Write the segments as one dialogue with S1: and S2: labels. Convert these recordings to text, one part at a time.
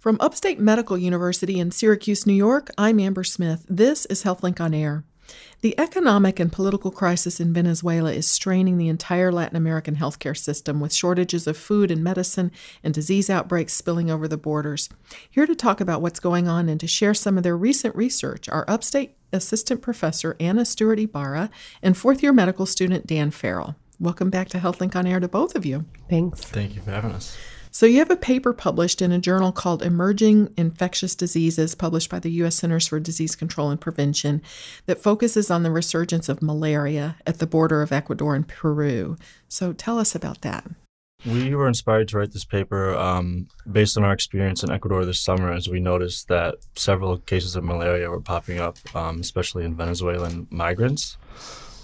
S1: From Upstate Medical University in Syracuse, New York, I'm Amber Smith. This is HealthLink on Air. The economic and political crisis in Venezuela is straining the entire Latin American healthcare system with shortages of food and medicine and disease outbreaks spilling over the borders. Here to talk about what's going on and to share some of their recent research are Upstate Assistant Professor Anna Stewart Ibarra and fourth year medical student Dan Farrell. Welcome back to HealthLink on Air to both of you.
S2: Thanks.
S3: Thank you for having us.
S1: So, you have a paper published in a journal called Emerging Infectious Diseases, published by the U.S. Centers for Disease Control and Prevention, that focuses on the resurgence of malaria at the border of Ecuador and Peru. So, tell us about that.
S3: We were inspired to write this paper um, based on our experience in Ecuador this summer, as we noticed that several cases of malaria were popping up, um, especially in Venezuelan migrants.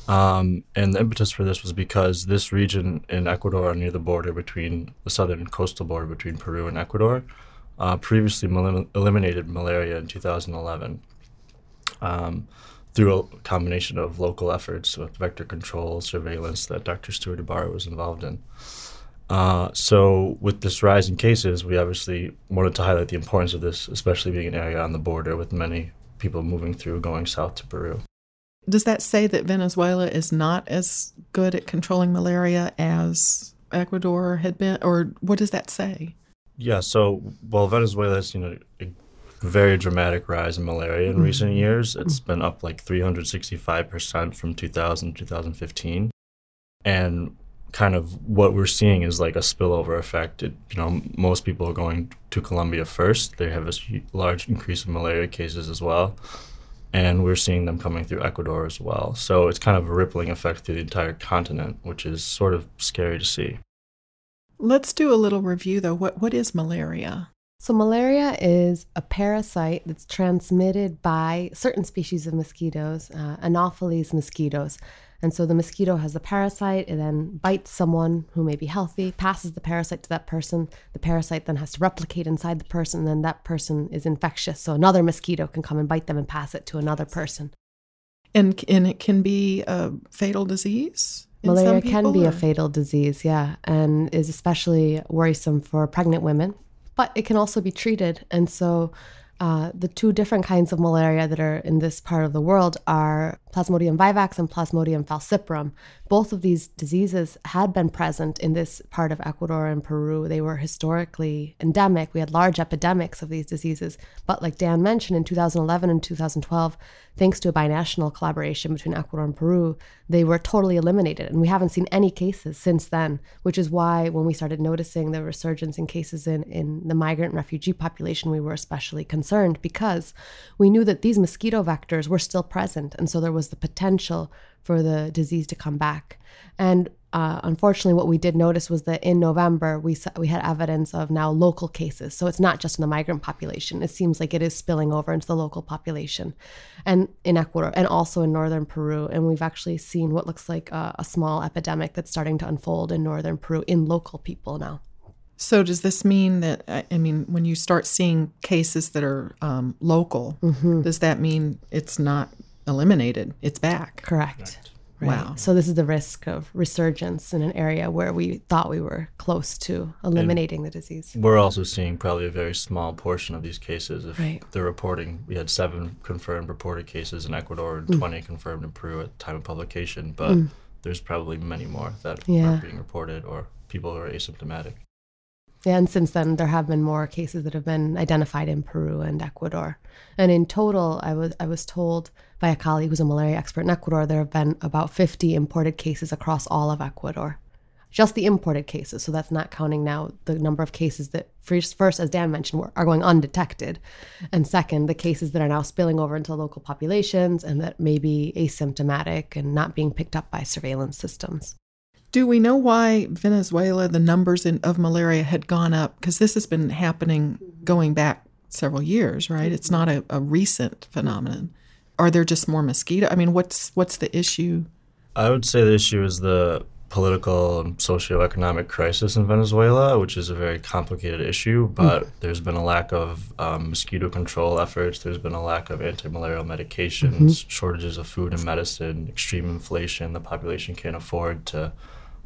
S3: Um, and the impetus for this was because this region in Ecuador, near the border between the southern coastal border between Peru and Ecuador, uh, previously mal- eliminated malaria in 2011 um, through a combination of local efforts with vector control, surveillance that Dr. Stewart Ibarra was involved in. Uh, so, with this rise in cases, we obviously wanted to highlight the importance of this, especially being an area on the border with many people moving through going south to Peru
S1: does that say that Venezuela is not as good at controlling malaria as Ecuador had been, or what does that say?
S3: Yeah, so well, Venezuela has seen a, a very dramatic rise in malaria in mm-hmm. recent years. It's been up like 365% from 2000 to 2015. And kind of what we're seeing is like a spillover effect. It, you know, most people are going to Colombia first. They have a large increase in malaria cases as well and we're seeing them coming through Ecuador as well. So it's kind of a rippling effect through the entire continent, which is sort of scary to see.
S1: Let's do a little review though. What what is malaria?
S2: So malaria is a parasite that's transmitted by certain species of mosquitoes, uh, Anopheles mosquitoes. And so the mosquito has the parasite, it then bites someone who may be healthy, passes the parasite to that person. The parasite then has to replicate inside the person, and then that person is infectious. So another mosquito can come and bite them and pass it to another person.
S1: And, and it can be a fatal disease?
S2: Malaria can be or? a fatal disease, yeah, and is especially worrisome for pregnant women, but it can also be treated. And so uh, the two different kinds of malaria that are in this part of the world are Plasmodium vivax and Plasmodium falciparum. Both of these diseases had been present in this part of Ecuador and Peru. They were historically endemic. We had large epidemics of these diseases. But, like Dan mentioned, in 2011 and 2012, thanks to a binational collaboration between Ecuador and Peru, they were totally eliminated. And we haven't seen any cases since then, which is why when we started noticing the resurgence in cases in, in the migrant refugee population, we were especially concerned because we knew that these mosquito vectors were still present. And so there was the potential for the disease to come back. And uh, unfortunately, what we did notice was that in November we saw, we had evidence of now local cases. So it's not just in the migrant population. It seems like it is spilling over into the local population, and in Ecuador, and also in northern Peru. And we've actually seen what looks like a, a small epidemic that's starting to unfold in northern Peru in local people now.
S1: So does this mean that I mean, when you start seeing cases that are um, local, mm-hmm. does that mean it's not eliminated. It's back.
S2: Correct. Right. Wow. So this is the risk of resurgence in an area where we thought we were close to eliminating and the disease.
S3: We're also seeing probably a very small portion of these cases. If right. they're reporting, we had seven confirmed reported cases in Ecuador and mm. 20 confirmed in Peru at time of publication, but mm. there's probably many more that yeah. aren't being reported or people who are asymptomatic.
S2: And since then there have been more cases that have been identified in Peru and Ecuador. And in total, I was I was told by a colleague who's a malaria expert in Ecuador there have been about 50 imported cases across all of Ecuador. Just the imported cases, so that's not counting now the number of cases that first, first as Dan mentioned, are going undetected, and second, the cases that are now spilling over into local populations and that may be asymptomatic and not being picked up by surveillance systems.
S1: Do we know why Venezuela, the numbers in, of malaria had gone up? Because this has been happening going back several years, right? It's not a, a recent phenomenon. Are there just more mosquito? I mean, what's what's the issue?
S3: I would say the issue is the political and socioeconomic crisis in Venezuela, which is a very complicated issue. But mm. there's been a lack of um, mosquito control efforts. There's been a lack of anti-malarial medications, mm-hmm. shortages of food and medicine, extreme inflation. The population can't afford to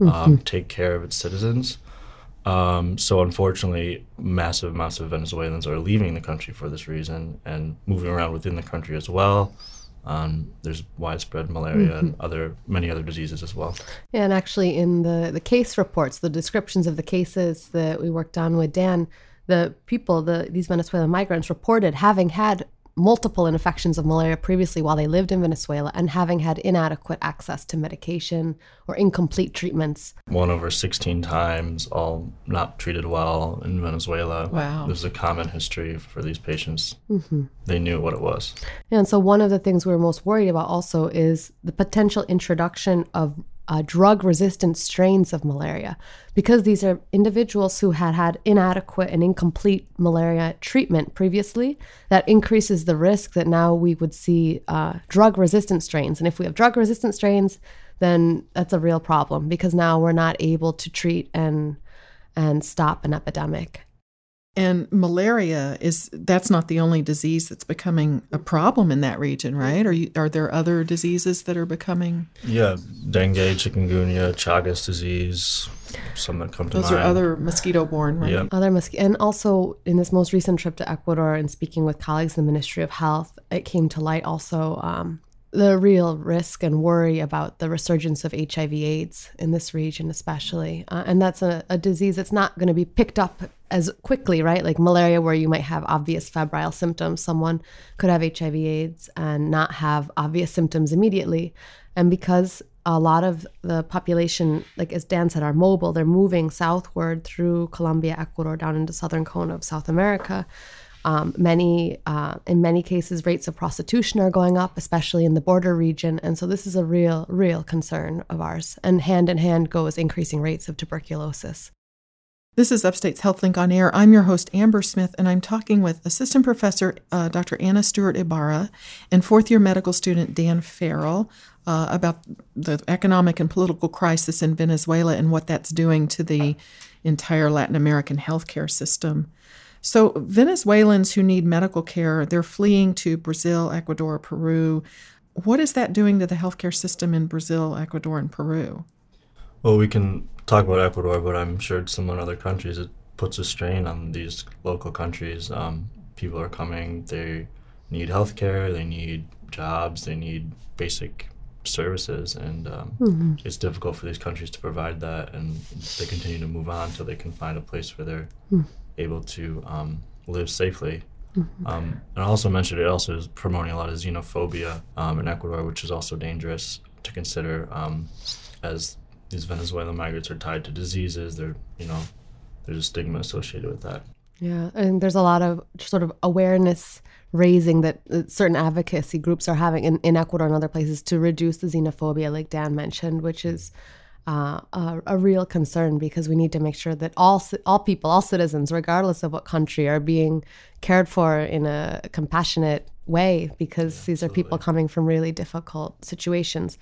S3: um, mm-hmm. take care of its citizens. Um, so unfortunately, massive amounts of Venezuelans are leaving the country for this reason and moving around within the country as well. Um, there's widespread malaria mm-hmm. and other many other diseases as well.
S2: Yeah, and actually, in the the case reports, the descriptions of the cases that we worked on with Dan, the people, the these Venezuelan migrants reported having had multiple infections of malaria previously while they lived in Venezuela and having had inadequate access to medication or incomplete treatments.
S3: One over 16 times, all not treated well in Venezuela.
S1: Wow.
S3: This is a common history for these patients. Mm-hmm. They knew what it was.
S2: And so, one of the things we we're most worried about also is the potential introduction of uh, drug resistant strains of malaria because these are individuals who had had inadequate and incomplete malaria treatment previously. That increases the risk that now we would see uh, drug resistant strains. And if we have drug resistant strains, then that's a real problem because now we're not able to treat and and stop an epidemic.
S1: And malaria is that's not the only disease that's becoming a problem in that region, right? Are you, are there other diseases that are becoming?
S3: Yeah, dengue, chikungunya, Chagas disease, some that come to
S1: Those
S3: mind.
S1: are other mosquito-borne, right?
S3: Yeah.
S2: Other mosquito, and also in this most recent trip to Ecuador and speaking with colleagues in the Ministry of Health, it came to light also um, the real risk and worry about the resurgence of HIV/AIDS in this region, especially, uh, and that's a, a disease that's not going to be picked up as quickly, right? Like malaria, where you might have obvious febrile symptoms, someone could have HIV/AIDS and not have obvious symptoms immediately, and because a lot of the population, like as Dan said, are mobile, they're moving southward through Colombia, Ecuador, down into southern cone of South America um, many, uh, in many cases, rates of prostitution are going up, especially in the border region. And so this is a real, real concern of ours. And hand in hand goes increasing rates of tuberculosis.
S1: This is Upstate's HealthLink on Air. I'm your host, Amber Smith, and I'm talking with Assistant Professor uh, Dr. Anna Stewart Ibarra and fourth year medical student Dan Farrell uh, about the economic and political crisis in Venezuela and what that's doing to the entire Latin American healthcare system. So, Venezuelans who need medical care, they're fleeing to Brazil, Ecuador, Peru. What is that doing to the healthcare system in Brazil, Ecuador, and Peru?
S3: Well, we can talk about Ecuador, but I'm sure some in other countries it puts a strain on these local countries. Um, people are coming, they need healthcare, they need jobs, they need basic services, and um, mm-hmm. it's difficult for these countries to provide that, and they continue to move on until they can find a place where they're mm able to um, live safely. Mm-hmm. Um, and I also mentioned it also is promoting a lot of xenophobia um, in Ecuador, which is also dangerous to consider um, as these Venezuelan migrants are tied to diseases. They're, you know, there's a stigma associated with that.
S2: Yeah, and there's a lot of sort of awareness raising that certain advocacy groups are having in, in Ecuador and other places to reduce the xenophobia, like Dan mentioned, which is uh, a, a, real concern because we need to make sure that all all people, all citizens, regardless of what country, are being cared for in a compassionate way because yeah, these are people coming from really difficult situations.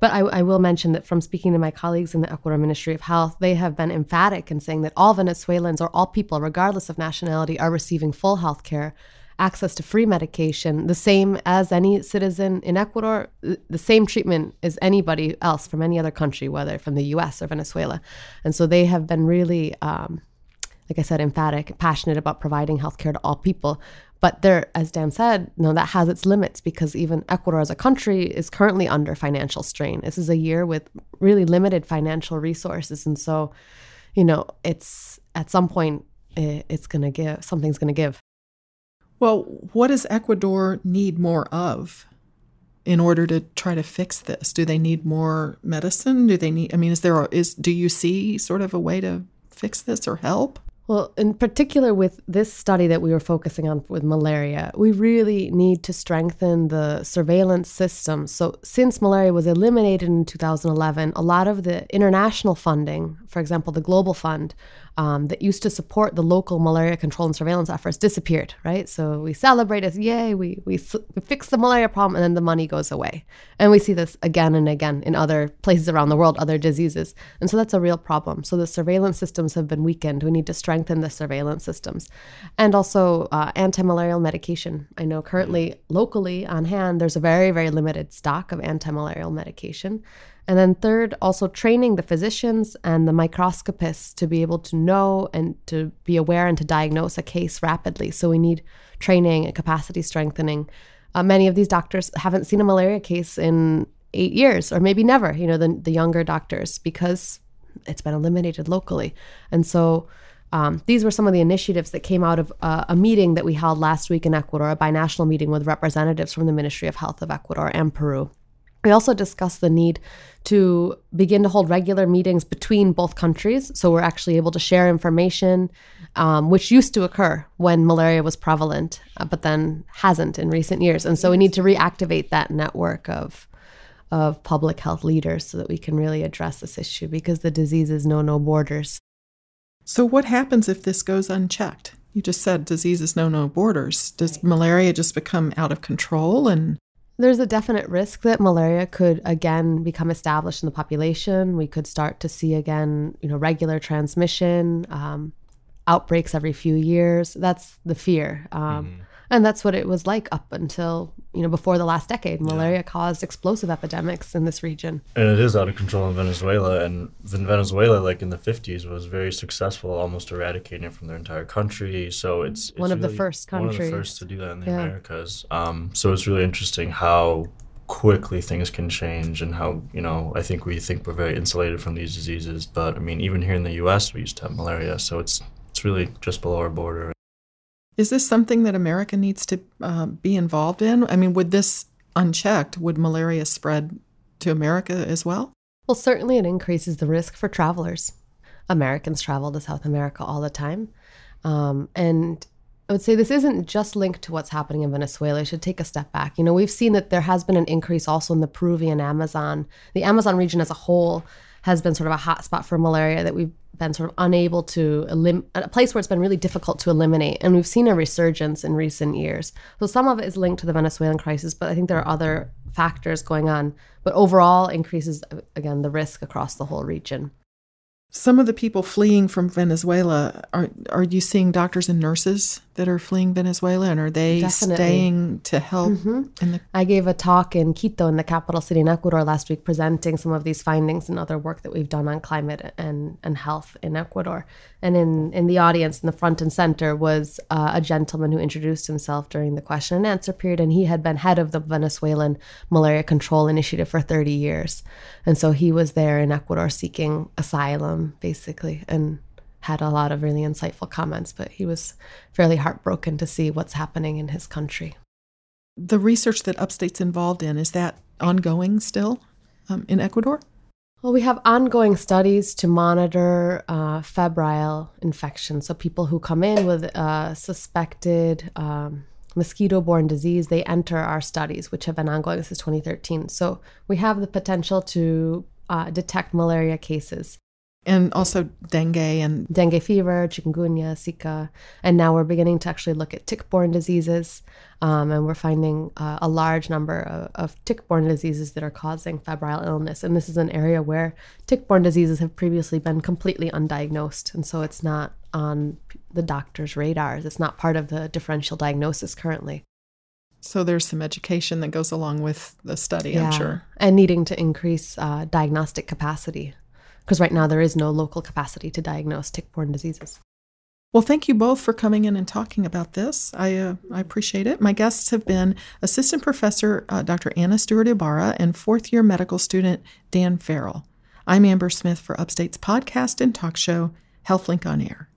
S2: But I, I, will mention that from speaking to my colleagues in the Ecuador Ministry of Health, they have been emphatic in saying that all Venezuelans or all people, regardless of nationality, are receiving full health care access to free medication, the same as any citizen in Ecuador, the same treatment as anybody else from any other country, whether from the US or Venezuela. And so they have been really, um, like I said, emphatic, passionate about providing healthcare to all people. But there, as Dan said, know, that has its limits because even Ecuador as a country is currently under financial strain. This is a year with really limited financial resources. And so, you know, it's at some point, it's going to give, something's going to give.
S1: Well, what does Ecuador need more of in order to try to fix this? Do they need more medicine? Do they need I mean is there is do you see sort of a way to fix this or help?
S2: Well, in particular with this study that we were focusing on with malaria, we really need to strengthen the surveillance system. So, since malaria was eliminated in 2011, a lot of the international funding, for example, the Global Fund, um, that used to support the local malaria control and surveillance efforts disappeared, right? So we celebrate as, yay, we, we, we fixed the malaria problem, and then the money goes away. And we see this again and again in other places around the world, other diseases. And so that's a real problem. So the surveillance systems have been weakened. We need to strengthen the surveillance systems. And also uh, anti malarial medication. I know currently, locally on hand, there's a very, very limited stock of anti malarial medication. And then, third, also training the physicians and the microscopists to be able to know and to be aware and to diagnose a case rapidly. So, we need training and capacity strengthening. Uh, many of these doctors haven't seen a malaria case in eight years or maybe never, you know, the, the younger doctors, because it's been eliminated locally. And so, um, these were some of the initiatives that came out of uh, a meeting that we held last week in Ecuador, a binational meeting with representatives from the Ministry of Health of Ecuador and Peru. We also discussed the need to begin to hold regular meetings between both countries. So we're actually able to share information, um, which used to occur when malaria was prevalent, uh, but then hasn't in recent years. And so we need to reactivate that network of, of public health leaders so that we can really address this issue because the diseases know no borders.
S1: So, what happens if this goes unchecked? You just said diseases know no borders. Does malaria just become out of control and
S2: there's a definite risk that malaria could again become established in the population. We could start to see again, you know, regular transmission, um, outbreaks every few years. That's the fear. Um, mm-hmm. And that's what it was like up until, you know, before the last decade. Malaria yeah. caused explosive epidemics in this region.
S3: And it is out of control in Venezuela. And in Venezuela, like in the 50s, was very successful, almost eradicating it from their entire country. So it's, it's
S2: one of really the first countries.
S3: One of the first to do that in the yeah. Americas. Um, so it's really interesting how quickly things can change and how you know i think we think we're very insulated from these diseases but i mean even here in the us we used to have malaria so it's it's really just below our border
S1: is this something that America needs to uh, be involved in? I mean, would this unchecked, would malaria spread to America as well?
S2: Well, certainly it increases the risk for travelers. Americans travel to South America all the time. Um, and I would say this isn't just linked to what's happening in Venezuela. I should take a step back. You know, we've seen that there has been an increase also in the Peruvian Amazon. The Amazon region as a whole has been sort of a hotspot for malaria that we've been sort of unable to eliminate a place where it's been really difficult to eliminate. And we've seen a resurgence in recent years. So some of it is linked to the venezuelan crisis but i think there are other factors going on. But overall increases again the risk across the whole region.
S1: Some of the people fleeing from Venezuela are are you seeing doctors and nurses that are fleeing Venezuela and are they Definitely. staying to help
S2: mm-hmm. the- I gave a talk in Quito in the capital city in Ecuador last week presenting some of these findings and other work that we've done on climate and and health in Ecuador and in in the audience in the front and center was uh, a gentleman who introduced himself during the question and answer period and he had been head of the Venezuelan malaria control initiative for 30 years and so he was there in Ecuador seeking asylum basically, and had a lot of really insightful comments, but he was fairly heartbroken to see what's happening in his country.
S1: The research that Upstate's involved in, is that ongoing still um, in Ecuador?
S2: Well, we have ongoing studies to monitor uh, febrile infections. So, people who come in with uh, suspected um, mosquito borne disease, they enter our studies, which have been ongoing since 2013. So, we have the potential to uh, detect malaria cases
S1: and also dengue and
S2: dengue fever, chikungunya, Zika, and now we're beginning to actually look at tick-borne diseases, um, and we're finding uh, a large number of, of, tick-borne diseases that are causing febrile illness. And this is an area where tick-borne diseases have previously been completely undiagnosed, and so it's not on the doctor's radars. It's not part of the differential diagnosis currently.
S1: So there's some education that goes along with the study, yeah. I'm sure,
S2: and needing to increase uh, diagnostic capacity because right now there is no local capacity to diagnose tick-borne diseases.
S1: Well, thank you both for coming in and talking about this. I, uh, I appreciate it. My guests have been Assistant Professor uh, Dr. Anna Stewart Ibarra and fourth year medical student Dan Farrell. I'm Amber Smith for Upstate's podcast and talk show, HealthLink on Air.